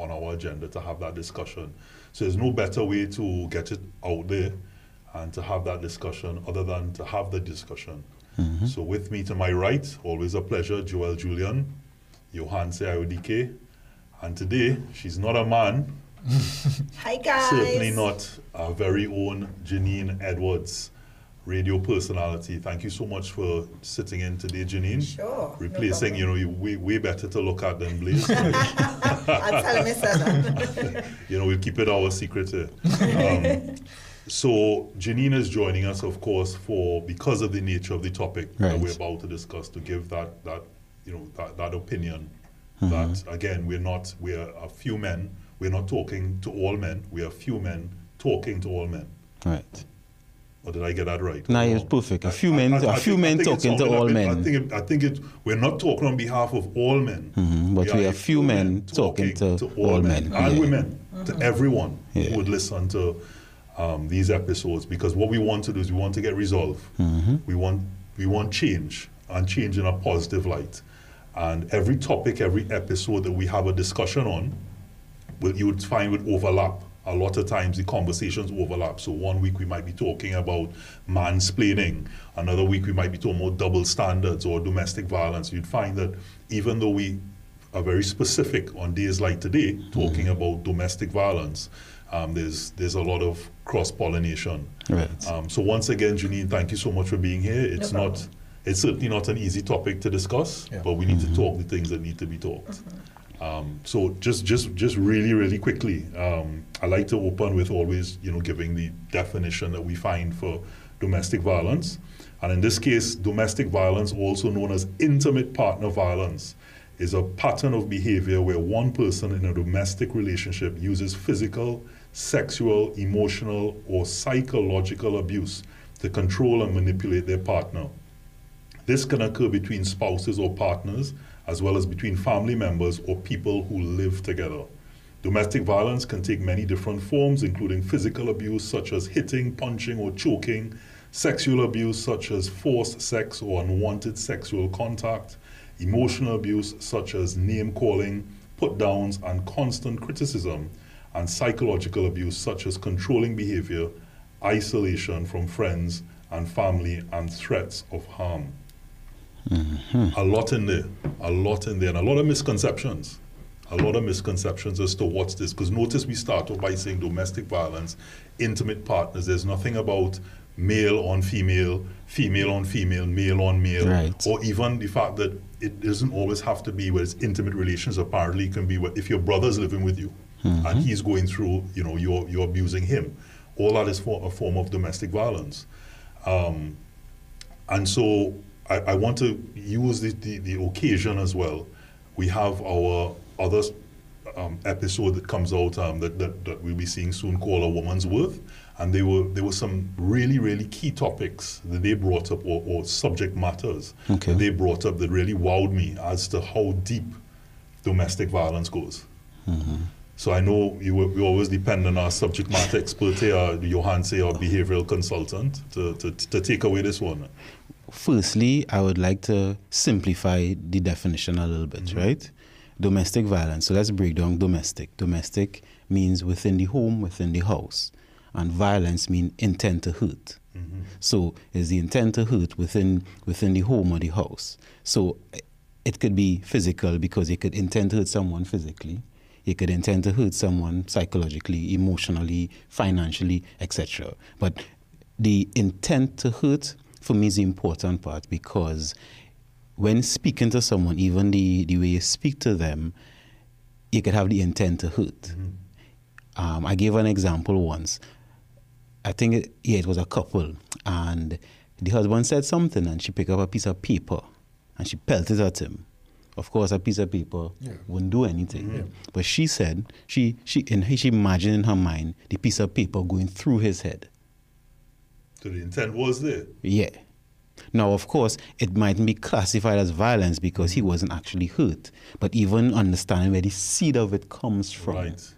on our agenda to have that discussion. So there's no better way to get it out there and to have that discussion other than to have the discussion. Mm-hmm. So with me to my right, always a pleasure, Joel Julian, Johan Ayodike. And today, she's not a man, Hi guys. certainly not our very own Janine Edwards, radio personality. Thank you so much for sitting in today, Janine. Sure. Replacing, you know, you way, way better to look at than Blaze. I'll tell him it's that. you know, we'll keep it our secret here. Um, so Janine is joining us, of course, for because of the nature of the topic that we're about to discuss, to give that that you know that, that opinion. Mm-hmm. That again, we're not we're a few men. We're not talking to all men. We are few men talking to all men. Right. Or did I get that right? No, it's perfect. A few I- men- I- a I few think- I men talking to all men. I think it, I think it. We're not talking on behalf of all men. Mhm, but we are few men talking to all men. and Yeah. women, to everyone Yeah. who would listen to um, these episodes. Because what we want to do is we want to get resolve. Mm-hmm. We want we want change and change in a positive light. And every topic, every episode that we have a discussion on, will you would find would overlap. A lot of times the conversations overlap. So one week we might be talking about mansplaining, another week we might be talking about double standards or domestic violence. You'd find that even though we are very specific on days like today, talking about domestic violence, um, there's there's a lot of cross pollination. Right. Um, so once again, Janine, thank you so much for being here. It's No not it's certainly not an easy topic to discuss, Yeah. but we need to talk the things that need to be talked. Um, so just just just really really quickly, um, I like to open with always you know giving the definition that we find for domestic violence, and in this case, domestic violence, also known as intimate partner violence, is a pattern of behavior where one person in a domestic relationship uses physical, sexual, emotional, or psychological abuse to control and manipulate their partner. This can occur between spouses or partners, as well as between family members or people who live together. Domestic violence can take many different forms, including physical abuse, such as hitting, punching, or choking, sexual abuse, such as forced sex or unwanted sexual contact, emotional abuse, such as name calling, put downs, and constant criticism, and psychological abuse, such as controlling behavior, isolation from friends and family, and threats of harm a lot in there, a lot in there, and a lot of misconceptions. A lot of misconceptions as to what's this. Because notice we start off by saying domestic violence, intimate partners. There's nothing about male on female, female on female, male on male, Right. or even the fact that it doesn't always have to be where it's intimate relations. Apparently, it can be where if your brother's living with you and he's going through, you know, you're you're abusing him. All that is for a form of domestic violence. Um, and so I, I want to use the, the, the occasion as well. We have our other um, episode that comes out um, that, that, that we'll be seeing soon called A Woman's Worth. And there were, there were some really, really key topics that they brought up or, or subject matters Okay. that they brought up that really wowed me as to how deep domestic violence goes. So I know you, we always depend on our subject matter expert here, Johan, say, our behavioral consultant, to, to, to take away this one. Firstly, I would like to simplify the definition a little bit, mm-hmm. right? Domestic violence. So let's break down domestic. Domestic means within the home, within the house. And violence means intent to hurt. Mm-hmm. So is the intent to hurt within within the home or the house. So it could be physical because you could intend to hurt someone physically. You could intend to hurt someone psychologically, emotionally, financially, etc. But the intent to hurt for me is the important part because when speaking to someone, even the, the way you speak to them, you could have the intent to hurt. Um, I gave an example once. I think it, yeah, it was a couple, and the husband said something, and she picked up a piece of paper, and she pelted at him. Of course, a piece of paper Yeah. wouldn't do anything. But she said she she in she imagined in her mind the piece of paper going through his head. So the intent was there. Yeah. Now, of course, it mightn't be classified as violence because he wasn't actually hurt. But even understanding where the seed of it comes from Right.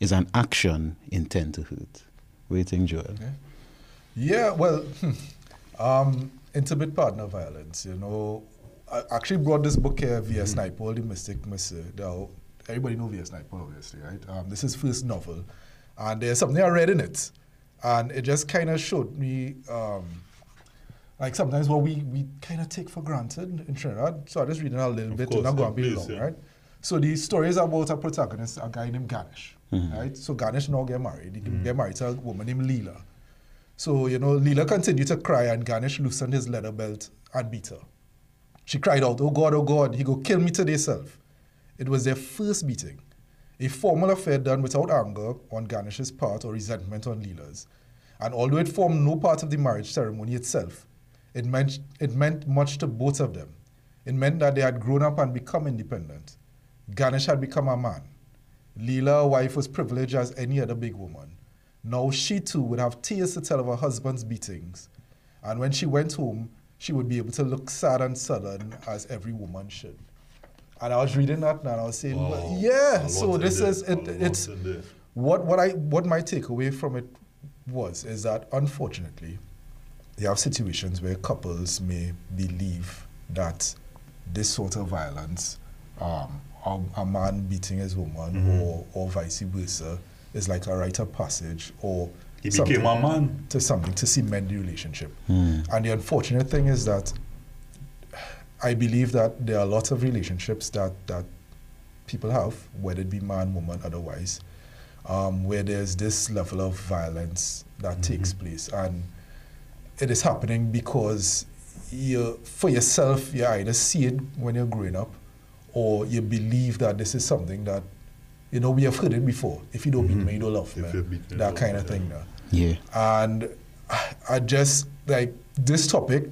is an action intent to hurt. What do you think, Joel? Yeah, well, um, intimate partner violence, you know. I actually brought this book here V.S. Naipaul, All the Mystic Masseur. Now, everybody know V.S. Naipaul, obviously, right? Um, this is his first novel, and there's something I read in it, and it just kind of showed me, um, like sometimes what we, we kind of take for granted in Trinidad. So I'm just reading a little Of bit, course, and not going to be long, yeah. right? So the story is about a protagonist, a guy named Ganesh, right? So Ganesh now get married. He get married to a woman named Leela. So, you know, Leela continued to cry and Ganesh loosened his leather belt and beat her. She cried out, Oh God, oh God, he go kill me today, self. It was their first meeting. A formal affair done without anger on Ganesh's part or resentment on Leela's. And although it formed no part of the marriage ceremony itself, it meant, it meant much to both of them. It meant that they had grown up and become independent. Ganesh had become a man. Leela, a wife, was privileged as any other big woman. Now she too would have tears to tell of her husband's beatings. And when she went home, she would be able to look sad and sullen as every woman should. And I was reading that and I was saying, Wow. well, yeah, so this is, it, it's, what, what, I, what my takeaway from it was is that unfortunately, you have situations where couples may believe that this sort of violence, um, a, a man beating his woman Mhm. or, or vice versa, is like a rite of passage or He something became a man. to something to cement the relationship. Hmm. And the unfortunate thing is that I believe that there are lots of relationships that, that people have, whether it be man, woman, otherwise, um, where there's this level of violence that takes place. And it is happening because you, for yourself, you either see it when you're growing up or you believe that this is something that, you know, we have heard it before. If you don't beat Mhm. me, you don't love me. you beat me, you That kind of me, thing. yeah. Now. Yeah. And I- I just like this topic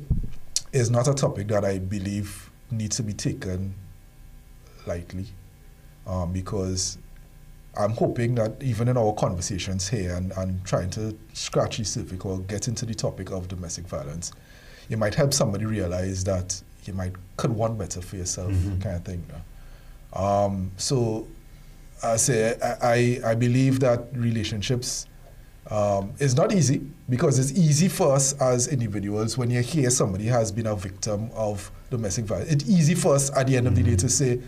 is not a topic that I believe needs to be taken lightly, um, because I'm hoping that even in our conversations here and, and trying to scratch the surface or get into the topic of domestic violence, it might help somebody realize that you might could want better for yourself, Mhm. kind of thing. Um, so I say I, I I believe that relationships um, is not easy because it's easy for us as individuals when you hear somebody has been a victim of domestic violence. It's easy for us at the end of the day to say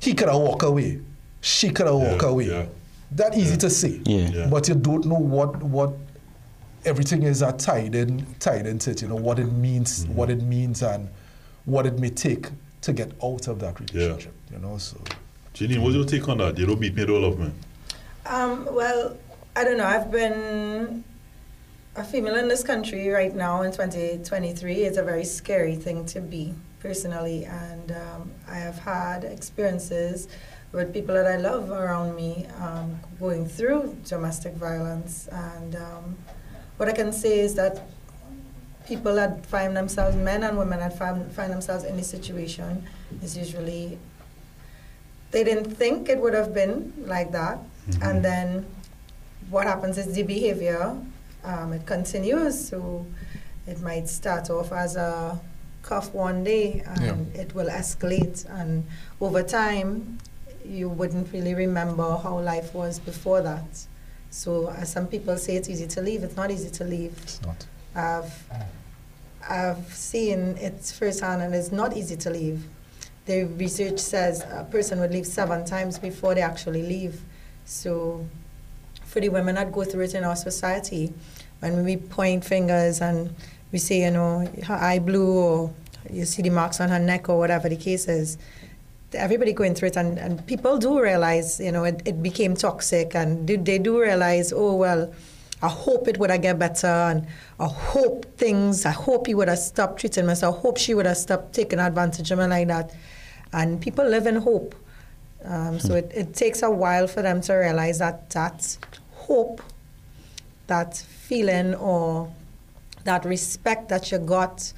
he could have walked away, she could have walked Yeah, away. yeah. That easy Yeah. to say, Yeah. Yeah. but you don't know what what everything is that tied in tied into it. You know what it means, Mm-hmm. what it means, and what it may take to get out of that relationship. You know, so. Janine, what's your take on that? You don't beat me, you don't me. Um, well, I don't know. I've been a female in this country right now in 2023. It's a very scary thing to be, personally. And um, I have had experiences with people that I love around me um, going through domestic violence. And um, what I can say is that people that find themselves, men and women that find, find themselves in this situation, is usually they didn't think it would have been like that. Mhm. And then what happens is the behavior, um, it continues. So it might start off as a cough one day and it will escalate. And over time, you wouldn't really remember how life was before that. So as some people say, it's easy to leave. It's not easy to leave. It's not. I've, I've seen it firsthand, and it's not easy to leave. The research says a person would leave seven times before they actually leave. So, for the women that go through it in our society, when we point fingers and we say, you know, her eye blue, or you see the marks on her neck, or whatever the case is, everybody going through it, and, and people do realize, you know, it, it became toxic, and do, they do realize, oh, well, I hope it would have get better, and I hope things, I hope he would have stopped treating me, so I hope she would have stopped taking advantage of me like that. And people live in hope. Um, so it, it takes a while for them to realize that that hope, that feeling, or that respect that you got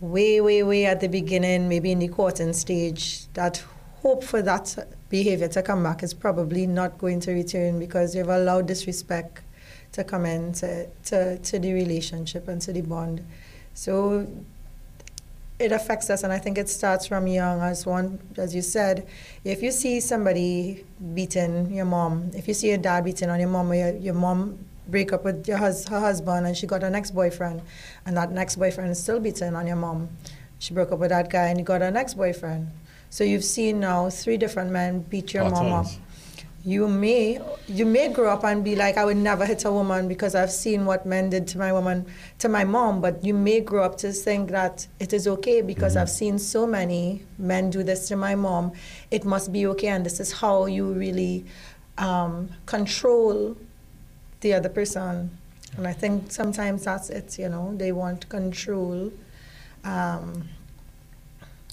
way, way, way at the beginning, maybe in the courting stage, that hope for that behavior to come back is probably not going to return because you've allowed disrespect to come in to, to, to the relationship and to the bond. So it affects us, and I think it starts from young. As one, as you said, if you see somebody beating your mom, if you see your dad beating on your mom, or your, your mom break up with your hus- her husband and she got an ex-boyfriend, and that next boyfriend is still beating on your mom. She broke up with that guy and he got an ex-boyfriend. So you've seen now three different men beat your mom up. You may you may grow up and be like, I would never hit a woman because I've seen what men did to my woman, to my mom. But you may grow up to think that it is okay because I've seen so many men do this to my mom. It must be okay, and this is how you really um, control the other person. And I think sometimes that's it. You know, they want control. Um,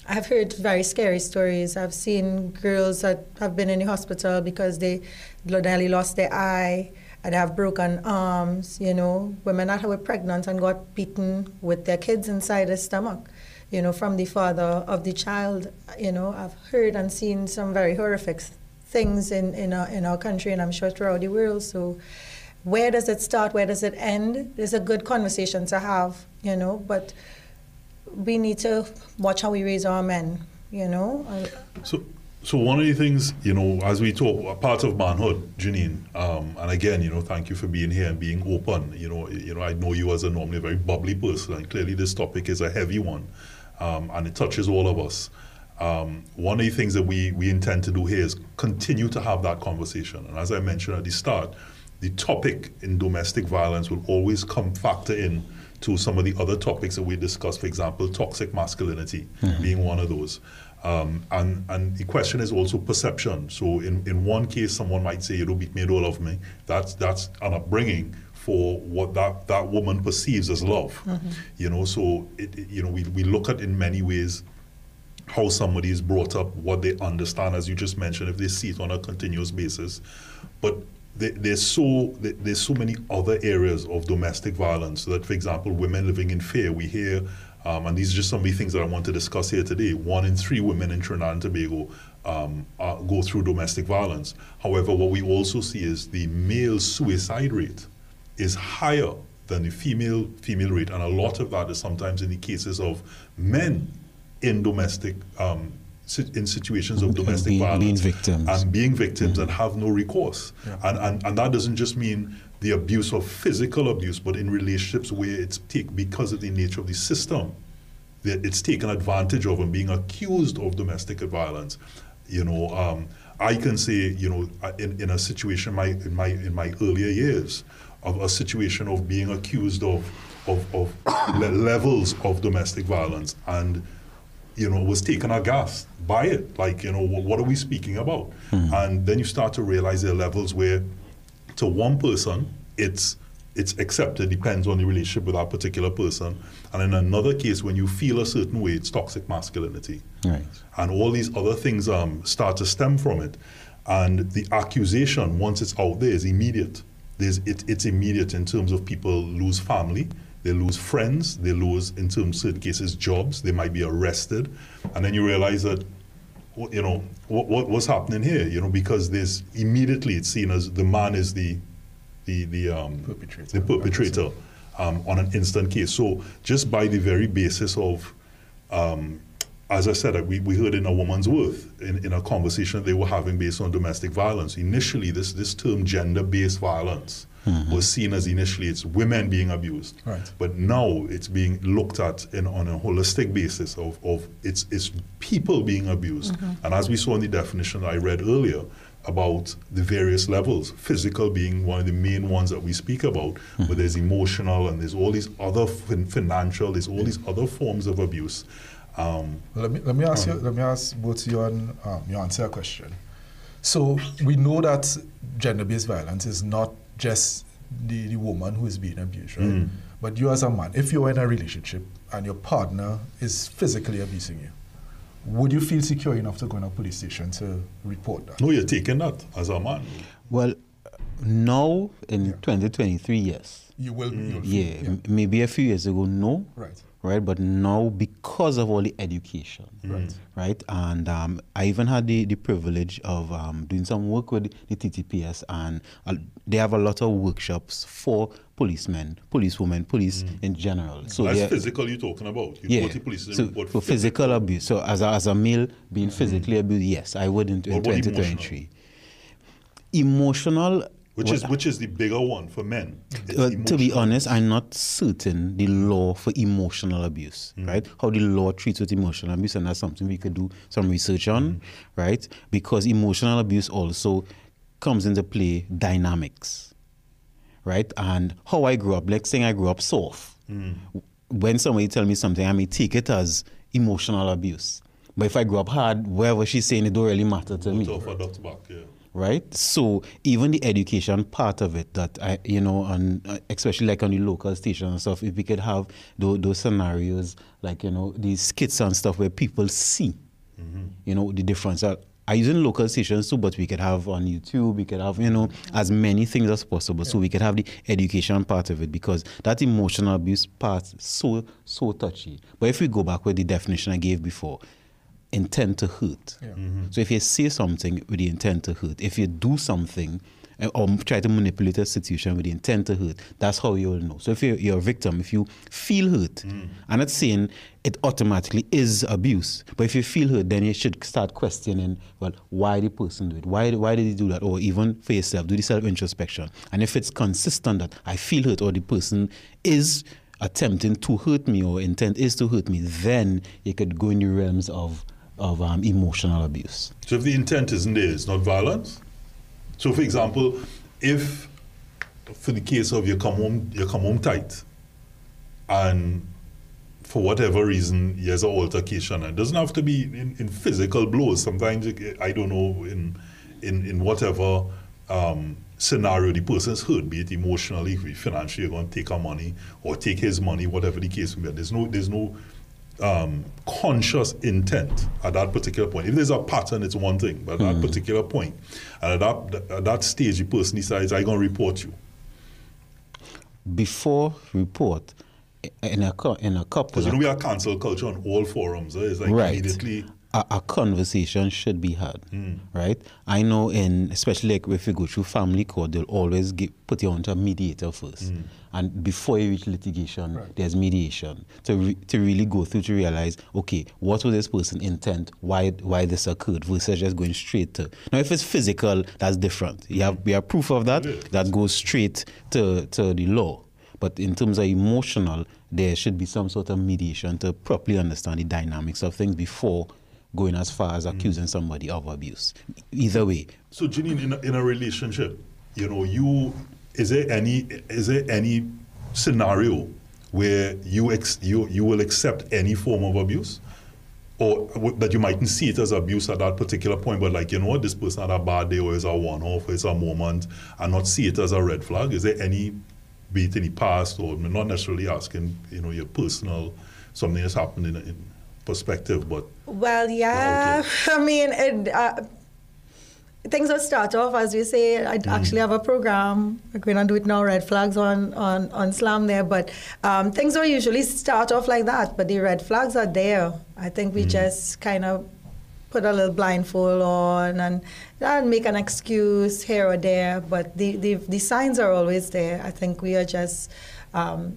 I've heard very scary stories. I've seen girls that have been in the hospital because they nearly lost their eye and have broken arms. You know, women that were pregnant and got beaten with their kids inside their stomach. You know, from the father of the child. You know, I've heard and seen some very horrific things in in our, in our country, and I'm sure throughout the world. So, where does it start? Where does it end? There's a good conversation to have. You know, but we need to watch how we raise our men. You know, So, so one of the things, you know, as we talk, a part of manhood, Janine, um, and again, you know, thank you for being here and being open. You know, you know, I know you as a normally very bubbly person, and clearly this topic is a heavy one, um, and it touches all of us. Um, one of the things that we we intend to do here is continue to have that conversation. And as I mentioned at the start, the topic in domestic violence will always come factor in to some of the other topics that we discussed. For example, toxic masculinity being one of those. Um, and and the question is also perception. So in, in one case, someone might say, "You don't beat me, you don't love me." That's that's an upbringing for what that, that woman perceives as love. You know, so it, it- you know we, we look at in many ways how somebody is brought up, what they understand, as you just mentioned, if they see it on a continuous basis. But there's so there's so many other areas of domestic violence that, for example, women living in fear. We hear, um, and these are just some of the things that I want to discuss here today. One in three women in Trinidad and Tobago um, uh, go through domestic violence. However, what we also see is the male suicide rate is higher than the female female rate, and a lot of that is sometimes in the cases of men in domestic um, in situations of domestic being- being violence victims. and being victims and have no recourse. And, and and that doesn't just mean the abuse of physical abuse, but in relationships where it's take because of the nature of the system, that it's taken advantage of and being accused of domestic violence. You know, um, I can say, you know, in, in a situation my in my in my earlier years of a situation of being accused of of, of le- levels of domestic violence and you know, was taken aghast by it. Like, you know, what, what are we speaking about? And then you start to realize there are levels where, to one person, it's it's accepted, depends on the relationship with that particular person. And in another case, when you feel a certain way, it's toxic masculinity. Right. And all these other things um, start to stem from it. And the accusation, once it's out there, is immediate. There's, it, it's immediate in terms of people lose family, they lose friends, they lose, in terms certain cases, jobs, they might be arrested. And then you realize that, you know, what, what, what's happening here? You know, because there's immediately it's seen as the man is the, the, the, um, Perpetrator. the perpetrator um, on an instant case. So just by the very basis of um, as I said, we, we heard in A Woman's Worth, in, in a conversation they were having based on domestic violence. Initially, this, this term gender based violence was seen as initially it's women being abused. Right. But now it's being looked at in, on a holistic basis of, of it's, it's people being abused. And as we saw in the definition I read earlier, about the various levels, physical being one of the main ones that we speak about, but there's emotional and there's all these other fin- financial, there's all these other forms of abuse. Um, Let me let me ask you. Let me ask both you and um, you answer a question. So we know that gender-based violence is not just the, the woman who is being abused, right? Mm. But you as a man, if you're in a relationship and your partner is physically abusing you, would you feel secure enough to go in a police station to report that? no, you're taking that as a man. Well, now in Yeah. 2023, yes. You will. You'll feel, Yeah, m- maybe a few years ago, no. Right. Right, but now because of all the education, Right. right, and um, I even had the, the privilege of um, doing some work with the TTPS, and uh, they have a lot of workshops for policemen, policewomen, police in general. So That's they're- physical you're talking about. You yeah, police so for physical abuse. So as a, as a male being physically abused, yes, I would in, in What about 2023. Emotional, which is which is the bigger one for men. Uh, to be honest. I'm not certain the law for emotional abuse, mm. right? How the law treats with emotional abuse, and that's something we could do some research on, mm. right? Because emotional abuse also comes into play dynamics, right? And how I grew up, like saying I grew up soft. Mm. When somebody tell me something, I may take it as emotional abuse. But if I grew up hard, whatever she's saying, it don't really matter to me Tough adults back, yeah. Right? So even the education part of it, that I, you know, and uh, especially like on the local station and stuff, if we could have those, those scenarios, like you know, these skits and stuff where people see, you know, the difference. I, I use in local stations too, but we could have on YouTube, we could have, you know, as many things as possible. So we could have the education part of it because that emotional abuse part is so so touchy. But if we go back with the definition I gave before, intent to hurt. Yeah. So if you say something with the intent to hurt, if you do something uh, or try to manipulate a situation with the intent to hurt, that's how you'll know. So if you're, you're a victim, if you feel hurt, I'm not saying it automatically is abuse, but if you feel hurt, then you should start questioning, well, why the person do it? Why, why did he do that? Or even for yourself, do the self-introspection. And if it's consistent that I feel hurt or the person is attempting to hurt me or intent is to hurt me, then you could go in the realms of of um, emotional abuse. So if the intent isn't there, it's not violence. So for example, if for the case of you come home, you come home tight, and for whatever reason there's an altercation, it doesn't have to be in, in physical blows. Sometimes I don't know in in in whatever um, scenario the person's hurt, be it emotionally, financially, you're going to take our money or take his money, whatever the case may be. There's no there's no um, conscious intent at that particular point. If there's a pattern, it's one thing, but at that particular point, and at that, at that stage, the person decides, I'm going to report you. Before report, in a in a couple, Because you know we are cancel culture on all forums. eh? It's like right, immediately. A, a conversation should be had, Hmm. right? I know in especially like if you go through family court, they'll always give, put you onto a mediator first, Hmm. and before you reach litigation, Right. there's mediation to re, to really go through to realize, okay, what was this person intent? Why why this occurred versus just going straight to now. If it's physical, that's different. You have we have proof of that that goes straight to to the law. But in terms of emotional, there should be some sort of mediation to properly understand the dynamics of things before going as far as accusing mm. somebody of abuse. Either way, So, Janine, in a, in a relationship, you know, you is there any is there any scenario where you ex, you you will accept any form of abuse, or w- that you mightn't see it as abuse at that particular point, but like you know what, this person had a bad day, or is a one-off, or is a moment, and not see it as a red flag? Is there any, be it in the past, or not necessarily asking, you know, your personal something that's happened in, in perspective, but Well, yeah. I mean, it, uh, things will start off as we say. I actually have a program. We're going to do it now. Red flags on on on Slam there, but um, things will usually start off like that. But the red flags are there. I think we just kind of put a little blindfold on and, and make an excuse here or there. But the, the the signs are always there. I think we are just um,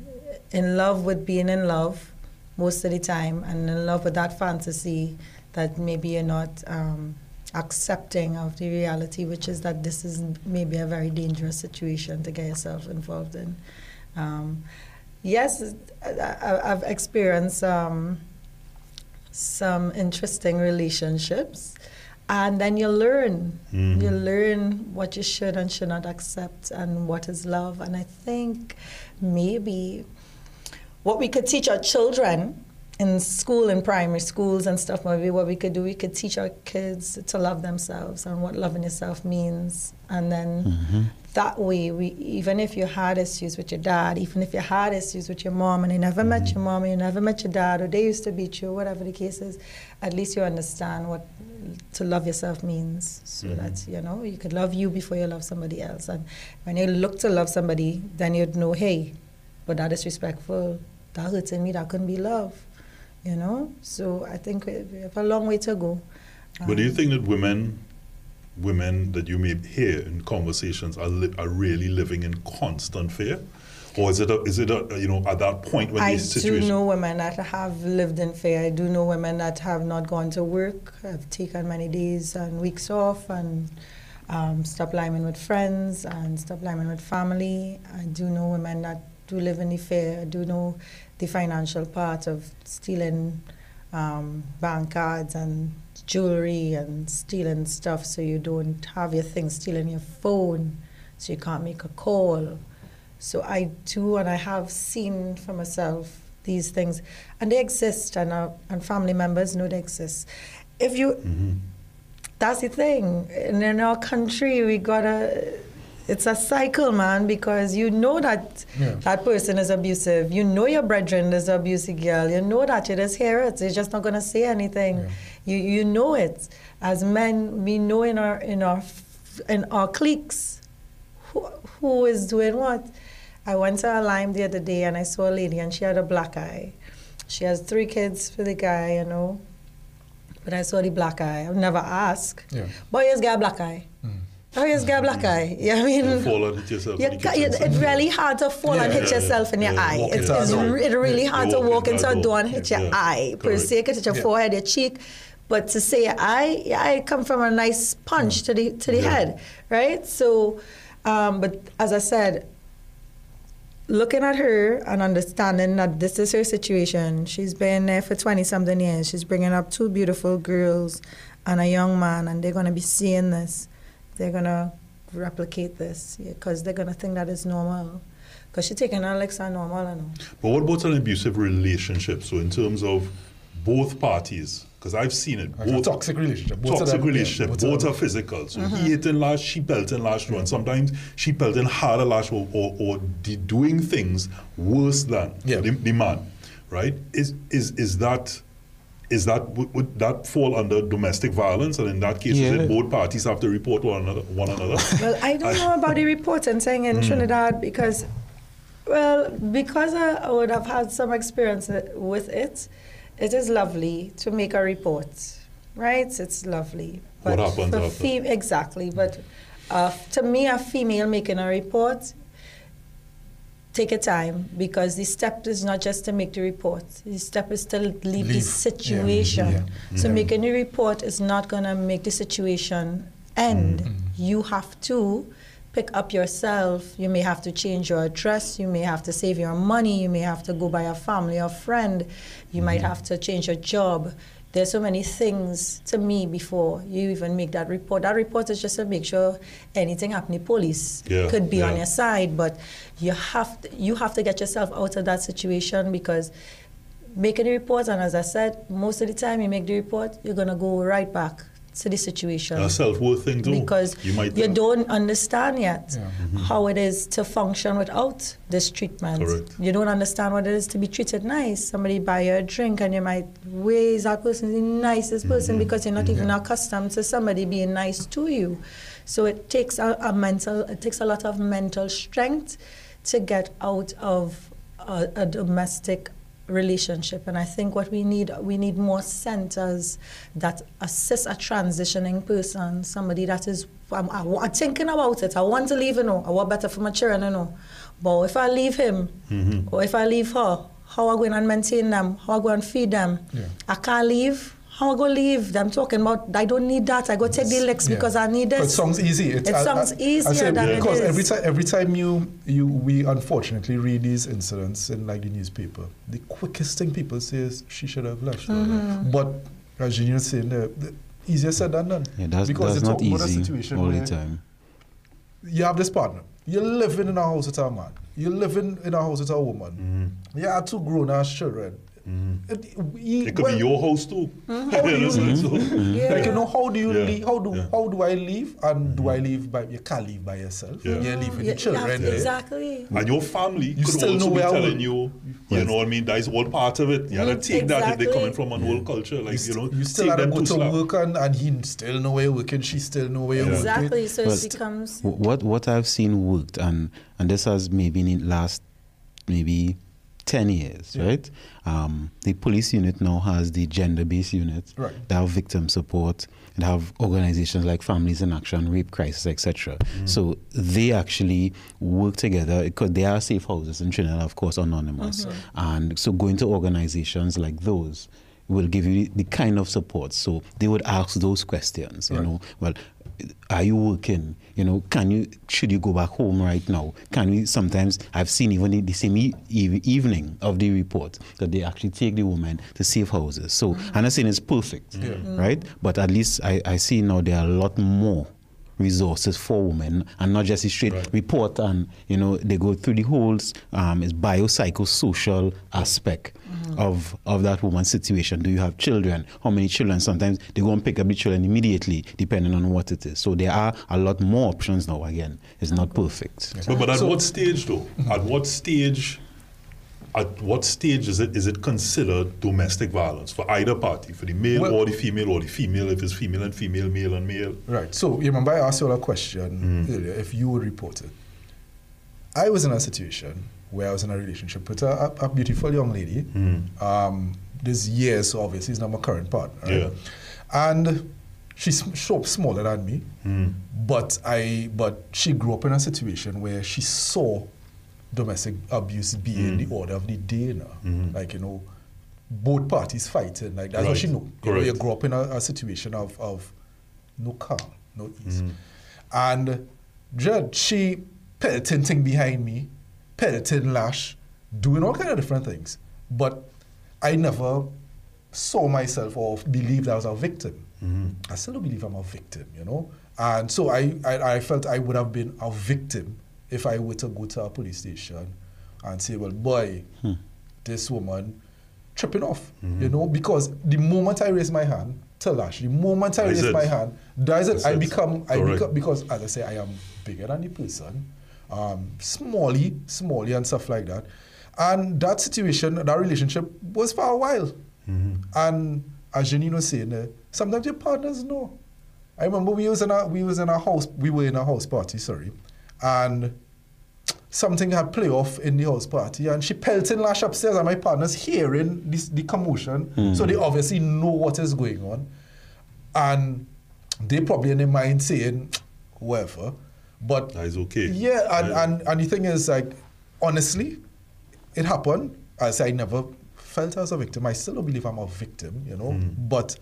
in love with being in love most of the time and in love with that fantasy that maybe you're not um, accepting of the reality, which is that this is maybe a very dangerous situation to get yourself involved in. Um, yes, I, I've experienced um, some interesting relationships. And then you learn. Mhm. You learn what you should and should not accept and what is love. And I think maybe what we could teach our children in school, in primary schools and stuff, maybe what we could do, we could teach our kids to love themselves and what loving yourself means. And then mm-hmm. that way, we even if you had issues with your dad, even if you had issues with your mom and you never met mm-hmm. your mom you never met your dad, or they used to beat you, whatever the case is, at least you understand what to love yourself means. So mm-hmm. that, you know, you could love you before you love somebody else. And when you look to love somebody, then you'd know, hey, but that is respectful. That hurting me, that couldn't be love. You know? So I think we have a long way to go. But do you Um, think that women, women that you may hear in conversations are li- are really living in constant fear, or is it a, is it a, you know at that point when I these do know women that have lived in fear. I do know women that have not gone to work, have taken many days and weeks off, and um, stop liming with friends and stop liming with family. I do know women that do live in the fear. I do know the financial part of stealing um, bank cards and jewelry and stealing stuff so you don't have your things stealing your phone so you can't make a call. So I do and I have seen for myself these things and they exist and, our, and family members know they exist. If you, Mm-hmm. that's the thing. And in our country, we gotta. It's a cycle, man, because you know that Yeah. that person is abusive. You know your brethren is an abusive girl. You know that you just hear it. You're just not gonna say anything. Yeah. You you know it. As men, we know in our in our in our cliques who who is doing what. I went to a lime the other day and I saw a lady and she had a black eye. She has three kids for the guy, you know. But I saw the black eye. I've never asked. Yeah. Boy, he's got a black eye. Mm. Oh, he's got a black eye. Yeah, I mean, You fall and hit yourself. you ca- it, sink. it's really hard to fall and hit yeah, yourself in your yeah. eye. Walk It's, it's, it's really Yeah. hard to walk into a door and hit your Yeah. eye per se, could hit your Yeah. forehead, your cheek. But to say your eye, your eye come from a nice punch to the to the Yeah. head, right? So, um, but as I said, looking at her and understanding that this is her situation, she's been there for 20 something years. She's bringing up two beautiful girls and a young man, and they're going to be seeing this. They're going to replicate this because they're going to think that is normal. Because she's taking her like so normal, I know. But what about an abusive relationship? So in terms of both parties, because I've seen it, Like a both toxic relationship. Both toxic them, yeah, relationship, both both are physical. So Mm-hmm. he hitting last, she belting last, and sometimes she belting harder last, or, or, or the doing things worse than Yeah. the, the man, right? Is is is that is that would, would that fall under domestic violence? And in that case, is Yeah. it both parties have to report one another? One another. Well, I don't know about the reporting thing in Trinidad because, well, because I, I would have had some experience with it, it is lovely to make a report, right? It's lovely. What happens after? fem- exactly, but uh, to me, a female making a report, take a time because the step is not just to make the report. The step is to leave, the Leave. Yeah. situation. Yeah. So Yeah. making a report is not going to make the situation end. Mm. You have to pick up yourself. You may have to change your address. You may have to save your money. You may have to go by a family or friend. You might Mm-hmm. have to change your job. There's so many things to me before you even make that report. That report is just to make sure anything happening. Police Yeah, could be on your side, but you have to, you have to get yourself out of that situation because making the report, and as I said, most of the time you make the report, you're gonna go right back to the situation a self worth thing too. because you might you don't understand yet Yeah. Mm-hmm. how it is to function without this treatment. Correct. You don't understand what it is to be treated nice. Somebody buy you a drink and you might, where is that person the nicest mm-hmm. person because you're not mm-hmm. even accustomed to somebody being nice to you. So it takes a, a mental, it takes a lot of mental strength to get out of a, a domestic relationship. And i think what we need we need more centers that assist a transitioning person somebody that is I'm, I'm thinking about it. I want to leave you know. I want better for my children you know. But if i leave him Mhm. or if i leave her how i going to maintain them? How i going to feed them? Yeah. i can't leave how I go leave? I'm talking about I don't need that. I go take the licks Yeah. because I need it. But this. It sounds easy. It sounds easier say than it because is. every time, every time you, you, we unfortunately read these incidents in like the newspaper, the quickest thing people say is she should have left. Mm-hmm. But as Janine was saying, the, the easier said than done. Yeah, that's, because that's you're not talking a easy situation all the time. you have this partner. You're living in a house with a man. You're living in a house with a woman. Mhm. You have two grown ass children. It, you- It could well, be your house too. Mm-hmm. How do you So- leave? so- Yeah. Like you know, how do you Yeah. leave? How do Yeah. how do I leave? And do mm-hmm. I leave by? You can't leave by yourself. Yeah. You're leaving You- the children. to- Exactly. And your family You could still also know be where I telling would- you, you Yes. know what I mean, that is all part of it. You have to Mm, take that if they're coming from an old culture, like, you, you, know, you still take have to them go to slack. work and, and he still know where you're working, she still know where you're Yeah. working. Exactly. So Well, it becomes What what I've seen worked, and and this has maybe in the last maybe ten years, Yeah. right? Um, the police unit now has the gender-based unit. Right. They have victim support. They have organizations like Families in Action, Rape Crisis, etc. So they actually work together because they are safe houses in Trinidad, of course, anonymous. And so going to organizations like those will give you the kind of support. So they would ask those questions, you Right. know, well, are you working? You know, can you should you go back home right now? Can we sometimes I've seen even the, the same e- evening of the report that they actually take the woman to safe houses. So mm. I'm not saying it's perfect, right? But at least I, I see now there are a lot more resources for women and not just a straight Right. report and you know they go through the whole um, biopsychosocial aspect of of that woman's situation. Do you have children? How many children? Sometimes they go and pick up the children immediately depending on what it is. So there are a lot more options now again. It's not perfect. But, but at So- what stage, though? At what stage? At what stage is it is it considered domestic violence for either party, for the male Well- or the female, or the female if it's female and female, male and male? Right. So you remember I asked you all a question hmm. earlier if you would report it. I was in a situation where I was in a relationship with a, a, beautiful young lady. Hmm. Um, this years, so obviously, is not my current partner. right? Yeah. And she's sm- smaller than me, hmm. but I but she grew up in a situation where she saw domestic abuse being the mm. order of the day now. Mm-hmm. Like you know, both parties fighting. Like that's what she know. You know, you grow up in a, a situation of, of no calm, no ease. Mm-hmm. And Jed, she pelting thing behind me, pelting lash, doing all kind of different things. But I never saw myself or believed I was a victim. Mm-hmm. I still don't believe I'm a victim, you know? And so I, I, I felt I would have been a victim if I were to go to a police station and say, well, boy, this woman tripping off, you know? Because the moment I raise my hand to lash, the moment I That's raise it. my hand, that's it. That's I become, I become, because as I say, I am bigger than the person, um, smally, smally and stuff like that. And that situation, that relationship was for a while. And as Janine was saying, uh, sometimes your partners know. I remember we was in a we was in a house we were in a house party, sorry, and something had play off in the house party, and she pelting lash upstairs, and my partners hearing this the commotion, so hmm. they obviously know what is going on, and they probably in their mind saying, whoever, but That is okay. yeah, and, and, and the thing is, like, honestly, it happened. I say I never felt as a victim. I still don't believe I'm a victim, you know. Hmm. But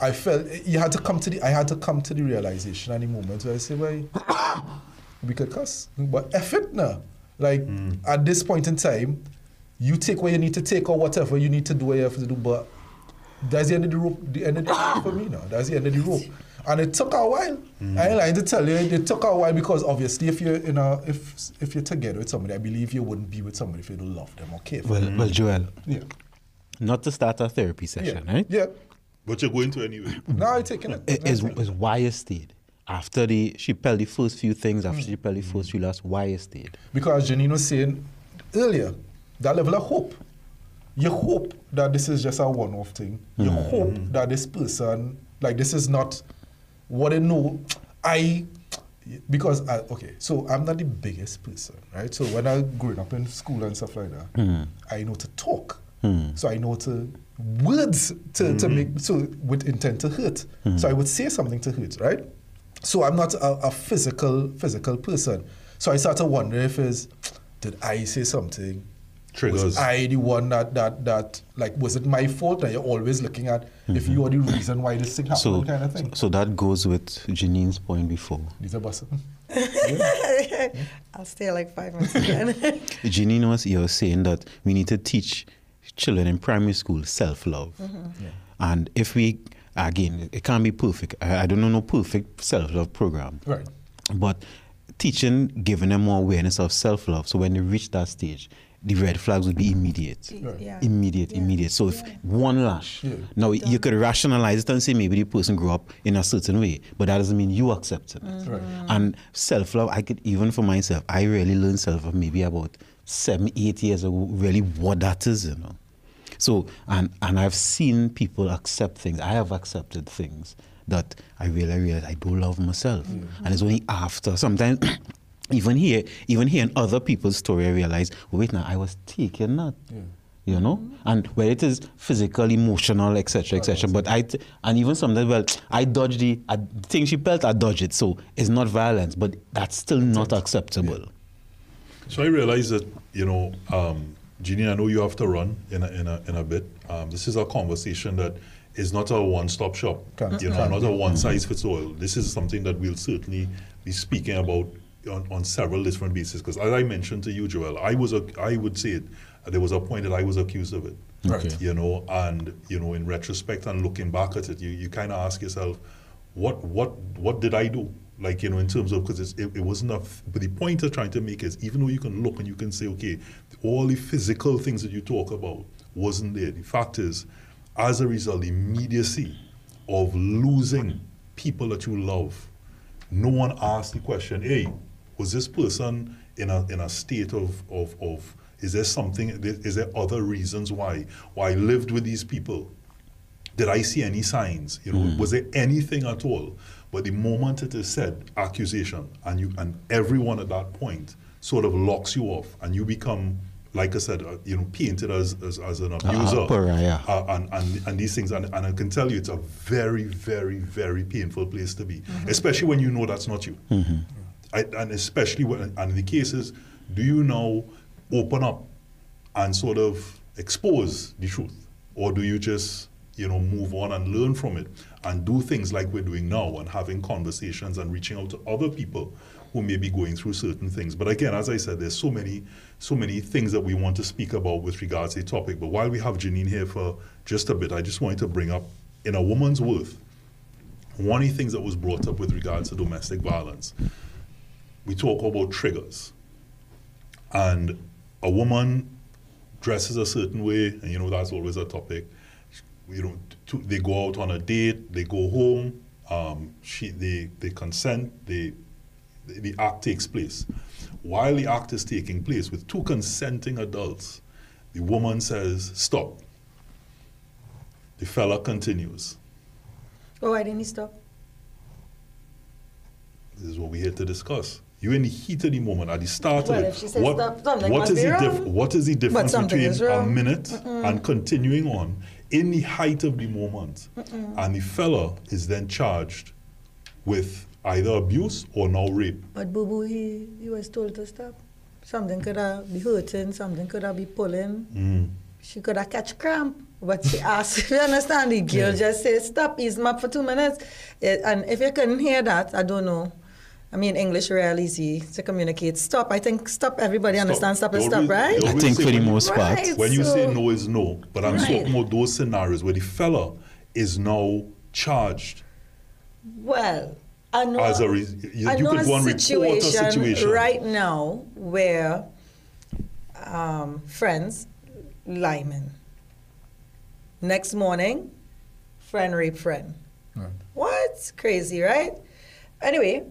I felt you had to come to the. I had to come to the realization at the moment where I say, well, we could cuss, but F it now. Like hmm. at this point in time, you take what you need to take or whatever you need to do what you have to do, but that's the end of the rope. The end of the rope for me now. That's the end of the rope. And it took a while. Hmm. I ain't lying to tell you, it took a while because obviously, if you're in a if if you're together with somebody, I believe you wouldn't be with somebody if you don't love them or care for well them. well joel Yeah. not to start a therapy session Yeah. right Yeah. But you're going to anyway. Now I'm taking it. It is, is why you stayed after the she pelled the first few things after she pelled the mm. first few last why you stayed Because Janine was saying earlier, that level of hope. You hope that this is just a one off thing. You mm. hope mm. that this person, like, this is not what I know. I, because, I, okay, so I'm not the biggest person, right? So when I growing up in school and stuff like that, I know to talk. So I know to words to, to make, so with intent to hurt. So I would say something to hurt, right? So I'm not a, a physical physical person. So I started wondering if is did I say something? Triggers. Was I the one that that that like was it my fault? And you're always looking at if you are the mm-hmm. reason why this thing happened, so kind of thing. so that goes with janine's point before These are bus- I'll stay like five minutes again. Janine was you were saying that we need to teach children in primary school self love. Mm-hmm. And if we again it can't be perfect. I, I don't know no perfect self love program. Right. But teaching, giving them more awareness of self love. So when they reach that stage, the red flags would be immediate. Right. Yeah. Immediate, Yeah. immediate. So if Yeah. one lash, Yeah. now you could rationalize it and say maybe the person grew up in a certain way, but that doesn't mean you accept it. Mm-hmm. Mm-hmm. Right. And self love, I could even for myself, I really learned self love maybe about seven, eight years ago. Really, what that is, you know. So and and I've seen people accept things. I have accepted things that I really realized I don't love myself, and it's only after sometimes. Even here, even hearing other people's story, I realize, wait now, I was taking that you know? And where it is physical emotional etc etc but i t- and even sometimes well i dodge the I, the thing she felt i dodge it. So it's not violence but that's still not acceptable. So I realize that, you know, um, Jeannie, I know you have to run in a, in a, in a bit. Um, this is a conversation that is not a one-stop shop. Can't- You know, can't not be. a one-size-fits-all. This is something that we'll certainly be speaking about on, on several different bases. Because as I mentioned to you, Joel, I was a, I would say it. There was a point that I was accused of it. Okay. You know, and you know, in retrospect and looking back at it, you, you kind of ask yourself, what what what did I do? Like you know, in terms of because it, it wasn't a. f- But the point I'm trying to make is, even though you can look and you can say, okay, all the physical things that you talk about wasn't there. The fact is, as a result, the immediacy of losing people that you love, no one asked the question, hey, was this person in a in a state of of, of is there something is there other reasons why why I lived with these people? Did I see any signs? You know, mm. was there anything at all? But the moment it is said accusation, and you and everyone at that point sort of locks you off, and you become, like I said, uh, you know, painted as as, as an abuser, pariah. uh, and, and and these things, and, and I can tell you, it's a very, very, very painful place to be, especially when you know that's not you, I, and especially when, and the cases, do you now open up and sort of expose the truth, or do you just you know move on and learn from it and do things like we're doing now and having conversations and reaching out to other people who may be going through certain things. But again, as I said, there's so many so many things that we want to speak about with regards to the topic. But while we have Janine here for just a bit, I just wanted to bring up in a woman's worth one of the things that was brought up with regards to domestic violence. We talk about triggers and a woman dresses a certain way, and you know that's always a topic. You know, to, they go out on a date, they go home, um, she, they, they consent, they, the, act takes place. While the act is taking place with two consenting adults, the woman says, "Stop." The fella continues. Oh, why didn't he stop? This is what we're here to discuss. You're in the heat of the moment, at the start Well, of it. if she says what, stop, what is the wrong. what is the difference between a minute and continuing on in the height of the moment? And the fella is then charged with either abuse or now rape. But Boo Boo, he, he was told to stop. Something could have be hurting, something could have be pulling. Mm. She could have catch cramp. But she asked, you understand, the girl just said, stop, ease up for two minutes. Eh, and if you couldn't hear that, I don't know. I mean, English real easy to communicate. Stop. I think stop. Everybody understands stop and They stop, right? I think say for the most part. Right. When you say no is no, but I'm Right. talking about those scenarios where the fella is now charged Well, I know. as a re- you, I you know could a go and report a situation. right now where um, friends, Lyman. Next morning, friend rape friend. Right. What? Crazy, right? Anyway,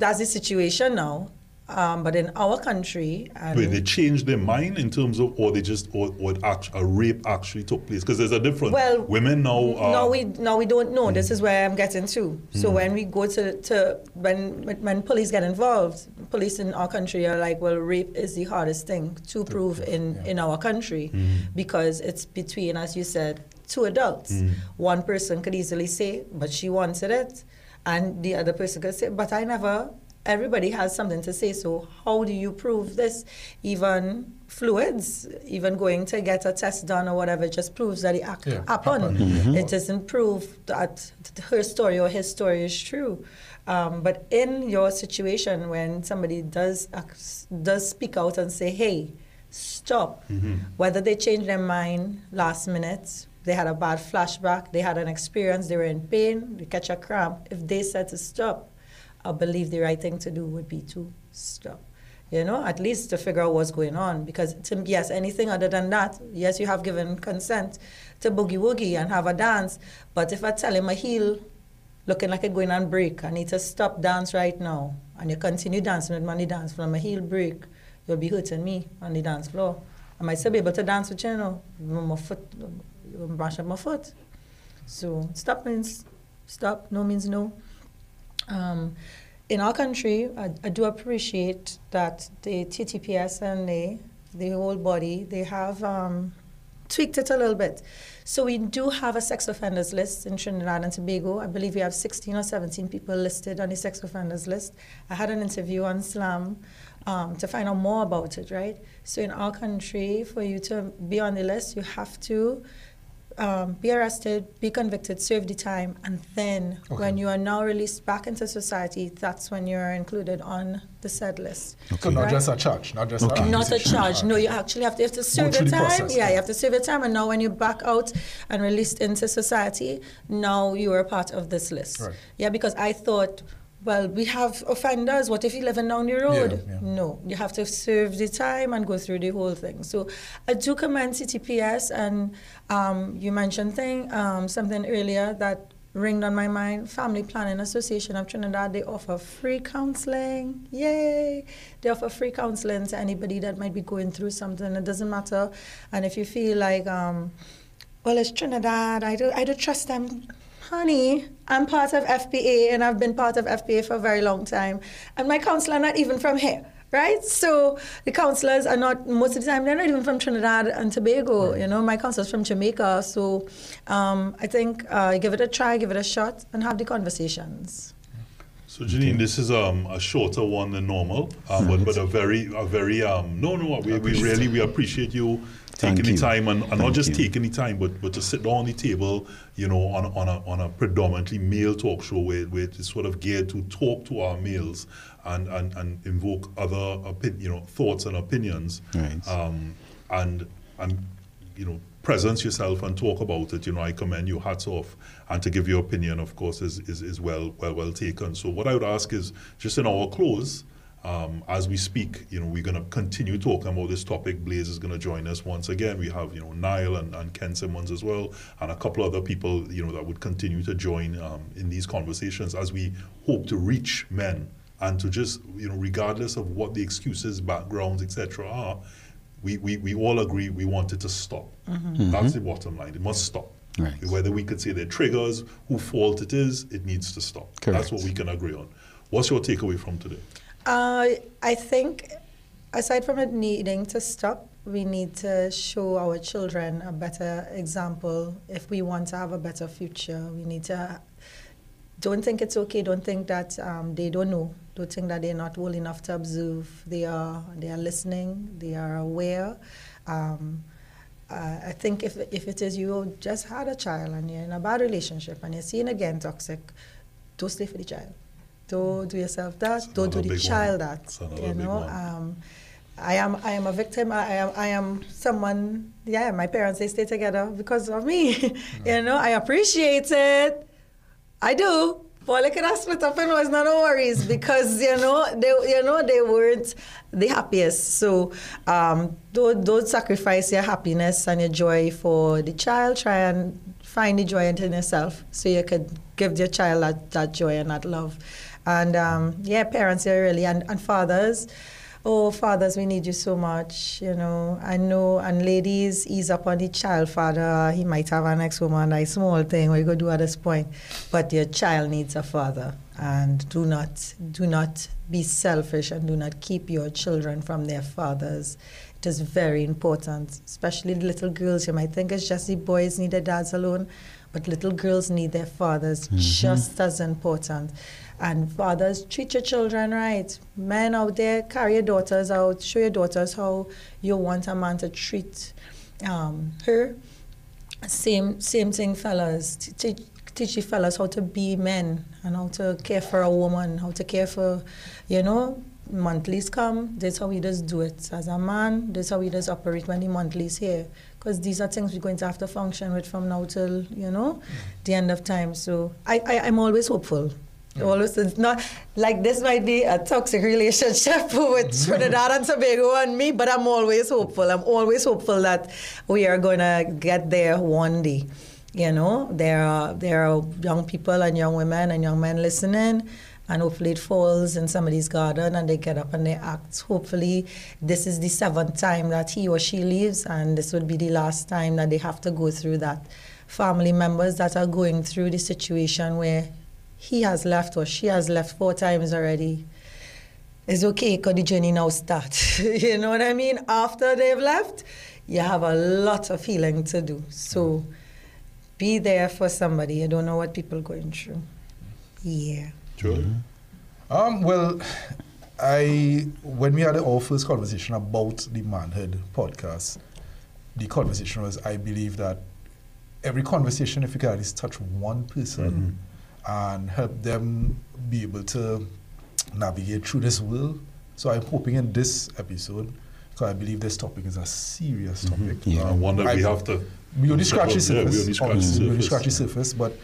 that's the situation now. Um, but in our country, and Wait, they changed their mind in terms of, or they just, or, or act, a rape actually took place? Because there's a difference. Well, women now are. no, we no, we don't know. Hmm. This is where I'm getting to. So hmm. when we go to to when when police get involved, police in our country are like, well, rape is the hardest thing to prove in in our country hmm. because it's between, as you said, two adults. One person could easily say, but she wanted it, and the other person could say, but I never. Everybody has something to say. So how do you prove this? Even fluids, even going to get a test done or whatever, just proves that the act Yeah, happened. happened. It doesn't prove that her story or his story is true. Um, but in your situation, when somebody does ac- does speak out and say, "Hey, stop," whether they change their mind last minute, they had a bad flashback, they had an experience, they were in pain, they catch a cramp. If they said to stop, I believe the right thing to do would be to stop. You know, at least to figure out what's going on. Because to, yes, anything other than that, yes, you have given consent to boogie woogie and have a dance. But if I tell him a heel looking like it's going on break, I need to stop dance right now, and you continue dancing with the dance floor, my heel break, you'll be hurting me on the dance floor. I might still be able to dance with you, you know, my foot, mash up my foot. So stop means stop, no means no. Um, in our country, I, I do appreciate that the TTPS and the, the whole body, they have um, tweaked it a little bit. So we do have a sex offenders list in Trinidad and Tobago. I believe we have 16 or 17 people listed on the sex offenders list. I had an interview on Slam um, to find out more about it, right? So in our country, for you to be on the list, you have to um, be arrested, be convicted, serve the time, and then Okay. when you are now released back into society, that's when you're included on the said list. So not Right. just a charge, not just Okay. a Not a charge. No, you actually have to, you have to serve through your the time. process, yeah, yeah. you have to serve your time. And now, when you're back out and released into society, now you are a part of this list. Right. Yeah, because I thought, well, we have offenders. What if you living down the road? Yeah, yeah. No, you have to serve the time and go through the whole thing. So I do commend TTPS, and um, you mentioned thing um, something earlier that ringed on my mind. Family Planning Association of Trinidad they offer free counseling. Yay! They offer free counseling to anybody that might be going through something. It doesn't matter, and if you feel like um, well, it's Trinidad. I do I do trust them. Honey, I'm part of FPA and I've been part of FPA for a very long time. And my counselor not even from here, right? So the counselors are not most of the time they're not even from Trinidad and Tobago. You know, my counselor's from Jamaica. So um, I think uh, give it a try, give it a shot, and have the conversations. So Janine, this is um, a shorter one than normal, uh, but, but a very, a very um, no, no, we, we really we appreciate you Thank taking you. the time and, and not just you. taking the time, but but to sit down on the table, you know, on a- on a on a predominantly male talk show where, where it's sort of geared to talk to our males and and, and invoke other opi- you know thoughts and opinions, Right. um, and and you know presence yourself and talk about it. You know, I commend you. Hats off. And to give your opinion, of course, is, is, is well well well taken. So what I would ask is just in our close. Um, as we speak, you know, we're going to continue talking about this topic. Blaze is going to join us once again. We have, you know, Niall and, and Ken Simmons as well, and a couple other people, you know, that would continue to join um, in these conversations as we hope to reach men and to just, you know, regardless of what the excuses, backgrounds, etc., are, we, we, we all agree we want it to stop. That's the bottom line. It must stop. Right. Whether we could say they're triggers, who fault it is, it needs to stop. That's what we can agree on. What's your takeaway from today? Uh, I think, aside from it needing to stop, we need to show our children a better example. If we want to have a better future, we need to. Don't think it's okay. Don't think that um, they don't know. Don't think that they're not old enough to observe. They are. They are listening. They are aware. Um, uh, I think if if it is you just had a child and you're in a bad relationship and you're seeing again toxic, don't stay for the child. Don't do yourself that. That's don't do the child one. that. You know. Um, I am I am a victim. I am I am someone. Yeah, my parents they stay together because of me. you know, I appreciate it. I do. But look at us split up and was not no worries because you know they you know they weren't the happiest. So um, don't don't sacrifice your happiness and your joy for the child. Try and find the joy in yourself so you could give your child that, that joy and that love. And um, yeah, parents are really and, and fathers. Oh, fathers, we need you so much. You know, I know, and ladies, ease up on the child. Father, he might have an ex-woman, like small thing. What you go do at this point? But your child needs a father, and do not, do not be selfish, and do not keep your children from their fathers. It is very important, especially the little girls. You might think it's just the boys need their dads alone, but little girls need their fathers just as important. And fathers, treat your children right. Men out there, carry your daughters out. Show your daughters how you want a man to treat um, her. Same, same thing, fellas. Teach, teach the fellas how to be men and how to care for a woman, how to care for, you know, monthlies come. That's how we just do it. As a man, that's how we just operate when the monthlies here. Because these are things we're going to have to function with from now till, you know, the end of time. So I, I, I'm always hopeful. Always, it's not like this might be a toxic relationship with mm-hmm. Trinidad and Tobago and me, but I'm always hopeful. I'm always hopeful that we are going to get there one day. You know, there are there are young people and young women and young men listening, and hopefully it falls in somebody's garden and they get up and they act. Hopefully, this is the seventh time that he or she leaves, and this would be the last time that they have to go through that. Family members that are going through the situation where he has left or she has left four times already. It's okay because the journey now starts. you know what I mean? After they've left, you have a lot of healing to do. So be there for somebody. You don't know what people are going through. Yeah. Joel? Um, well, I when we had our first conversation about the manhood podcast, the conversation was I believe that every conversation, if you can at least touch one person and help them be able to navigate through this world. So I'm hoping in this episode, because I believe this topic is a serious mm-hmm. topic. Yeah. And one that we have to. we only scratch the Yeah, surface. we only scratch the obviously, we only surface. scratch the surface. But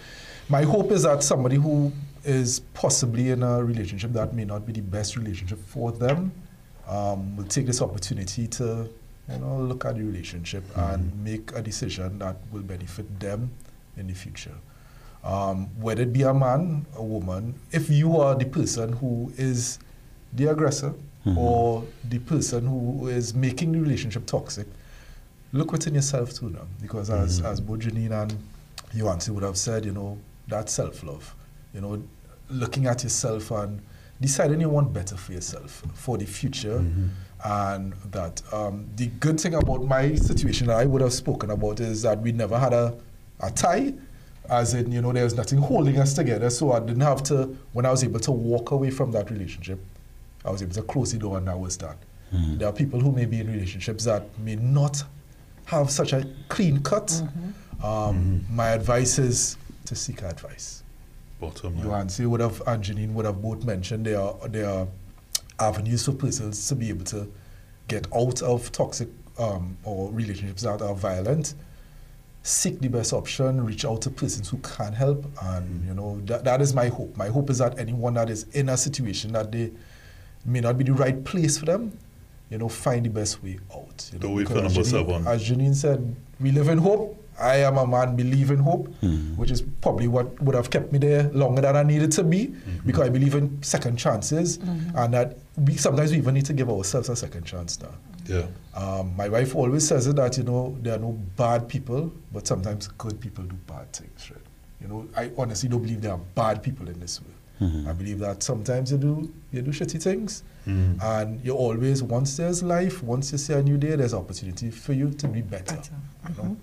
my hope is that somebody who is possibly in a relationship that may not be the best relationship for them um, will take this opportunity to, you know, look at the relationship mm-hmm. and make a decision that will benefit them in the future. Um, whether it be a man, a woman, if you are the person who is the aggressor or the person who is making the relationship toxic, look within yourself too now. Because as, as both Janine and Yoansi would have said, you know, that's self-love. You know, looking at yourself and deciding you want better for yourself, for the future. And that um, the good thing about my situation that I would have spoken about is that we never had a, a tie. As in, you know, there was nothing holding us together. So I didn't have to, when I was able to walk away from that relationship, I was able to close the door and that was that. There are people who may be in relationships that may not have such a clean cut. Um, My advice is to seek advice. Bottom You line. and say would have and Janine would have both mentioned there are there are avenues for persons to be able to get out of toxic um, or relationships that are violent. Seek the best option, reach out to persons who can help, and you know that, that is my hope. My hope is that anyone that is in a situation that they may not be the right place for them, you know, find the best way out. You know, Don't wait for number seven. As Janine said, we live in hope. I am a man believe in hope, mm. which is probably what would have kept me there longer than I needed to be, mm-hmm. because I believe in second chances, mm-hmm. and that we sometimes we even need to give ourselves a second chance now. Yeah. Um, my wife always says it that you know there are no bad people, but sometimes good people do bad things, right? You know, I honestly don't believe there are bad people in this world. Mm-hmm. I believe that sometimes you do you do shitty things, Mhm. and you always once there's life, once you see a new day, there's opportunity for you to be better. Better. You know?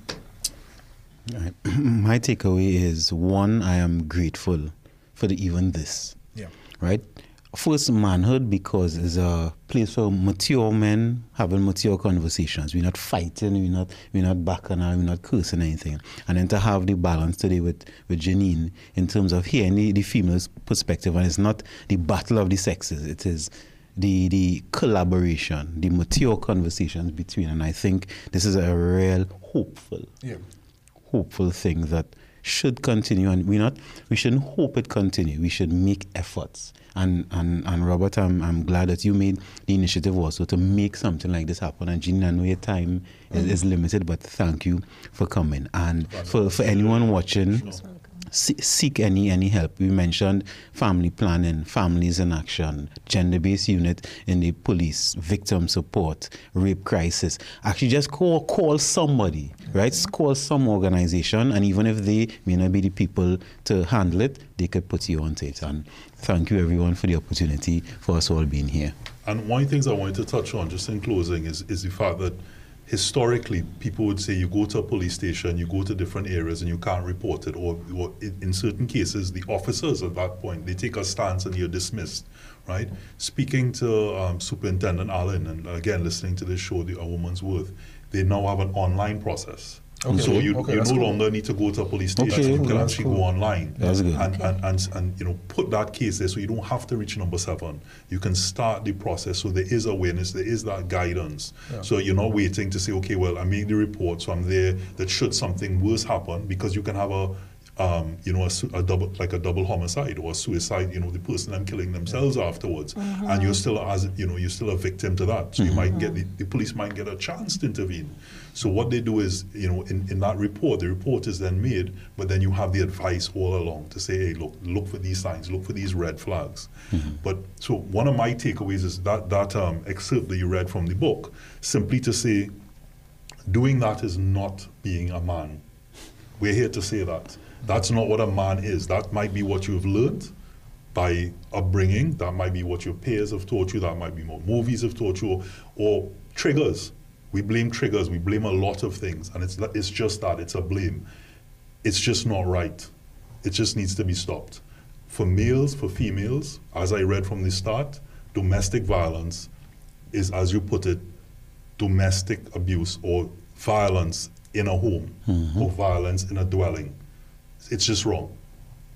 Right. My takeaway is one, I am grateful for the even this. Yeah. Right? First, manhood because it's a place for mature men having mature conversations. We're not fighting, we're not we're not backing out, we're not cursing anything. And then to have the balance today with, with Janine in terms of hearing the, the female's perspective and it's not the battle of the sexes, it is the the collaboration, the mature conversations between and I think this is a real hopeful Yeah. Hopeful thing that should continue and we not we shouldn't hope it continue. We should make efforts. And and and robert i'm, I'm glad that you made the initiative also to make something like this happen. And Jean, i know your time is, is limited but thank you for coming. And for, for anyone watching seek any any help. We mentioned family planning, families in action, gender-based unit in the police, victim support, rape crisis. Actually, just call call somebody, right? Mm-hmm. Call some organization, and even if they may not be the people to handle it, they could put you onto it. And thank you everyone for the opportunity for us all being here. And one of the things I wanted to touch on, just in closing, is, is the fact that historically people would say you go to a police station, you go to different areas, and you can't report it, or, or in in certain cases, the officers at that point they take a stance and you're dismissed, right? Speaking to um, Superintendent Allen, and again listening to this show, The A Woman's Worth, they now have an online process. Okay. So you, Okay, you no cool. longer need to go to a police station. Okay, you can actually cool. go online That's good. and, and, and, and you know put that case there so you don't have to reach number seven you can start the process so there is awareness there is that guidance Yeah. so you're not waiting to say okay well i made the report so i'm there that should something worse happen because you can have a um, you know, a, a double like a double homicide or a suicide. You know, the person then killing themselves afterwards, and you're still as you know, you're still a victim to that. So you might get the, the police might get a chance to intervene. So what they do is, you know, in, in that report, the report is then made, but then you have the advice all along to say, hey, look, look for these signs, look for these red flags. But so one of my takeaways is that that um, excerpt that you read from the book, simply to say, doing that is not being a man. We're here to say that. That's not what a man is. That might be what you've learned by upbringing. That might be what your peers have taught you. That might be what movies have taught you, or, or triggers. We blame triggers. We blame a lot of things, and it's it's just that. It's a blame. It's just not right. It just needs to be stopped. For males, for females, as I read from the start, domestic violence is, as you put it, domestic abuse or violence in a home mm-hmm. or violence in a dwelling. It's just wrong.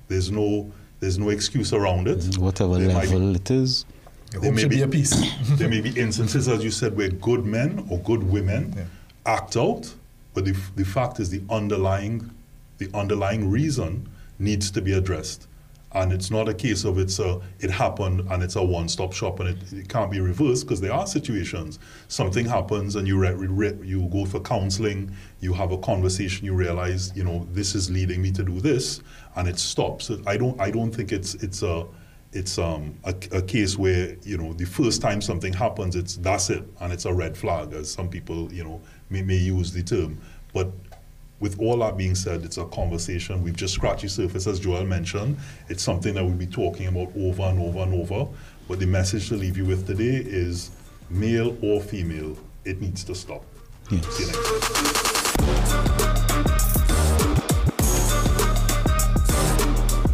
There's no there's no excuse around it. Mm, whatever There might be- level it is. There may be- be a piece. there may be instances, as you said, where good men or good women Yeah. act out, but the, the fact is the underlying, the underlying reason needs to be addressed. And it's not a case of it's a, it happened and it's a one-stop shop and it, it can't be reversed because there are situations. Something happens and you re, re, you go for counseling, you have a conversation, you realize, you know, this is leading me to do this, and it stops. I don't, I don't think it's, it's a, it's um, a, a case where you know the first time something happens, it's that's it, and it's a red flag, as some people you know may, may use the term. But with all that being said, it's a conversation. We've just scratched the surface, as Joel mentioned. It's something that we'll be talking about over and over and over. But the message to leave you with today is, male or female, it needs to stop. Yes.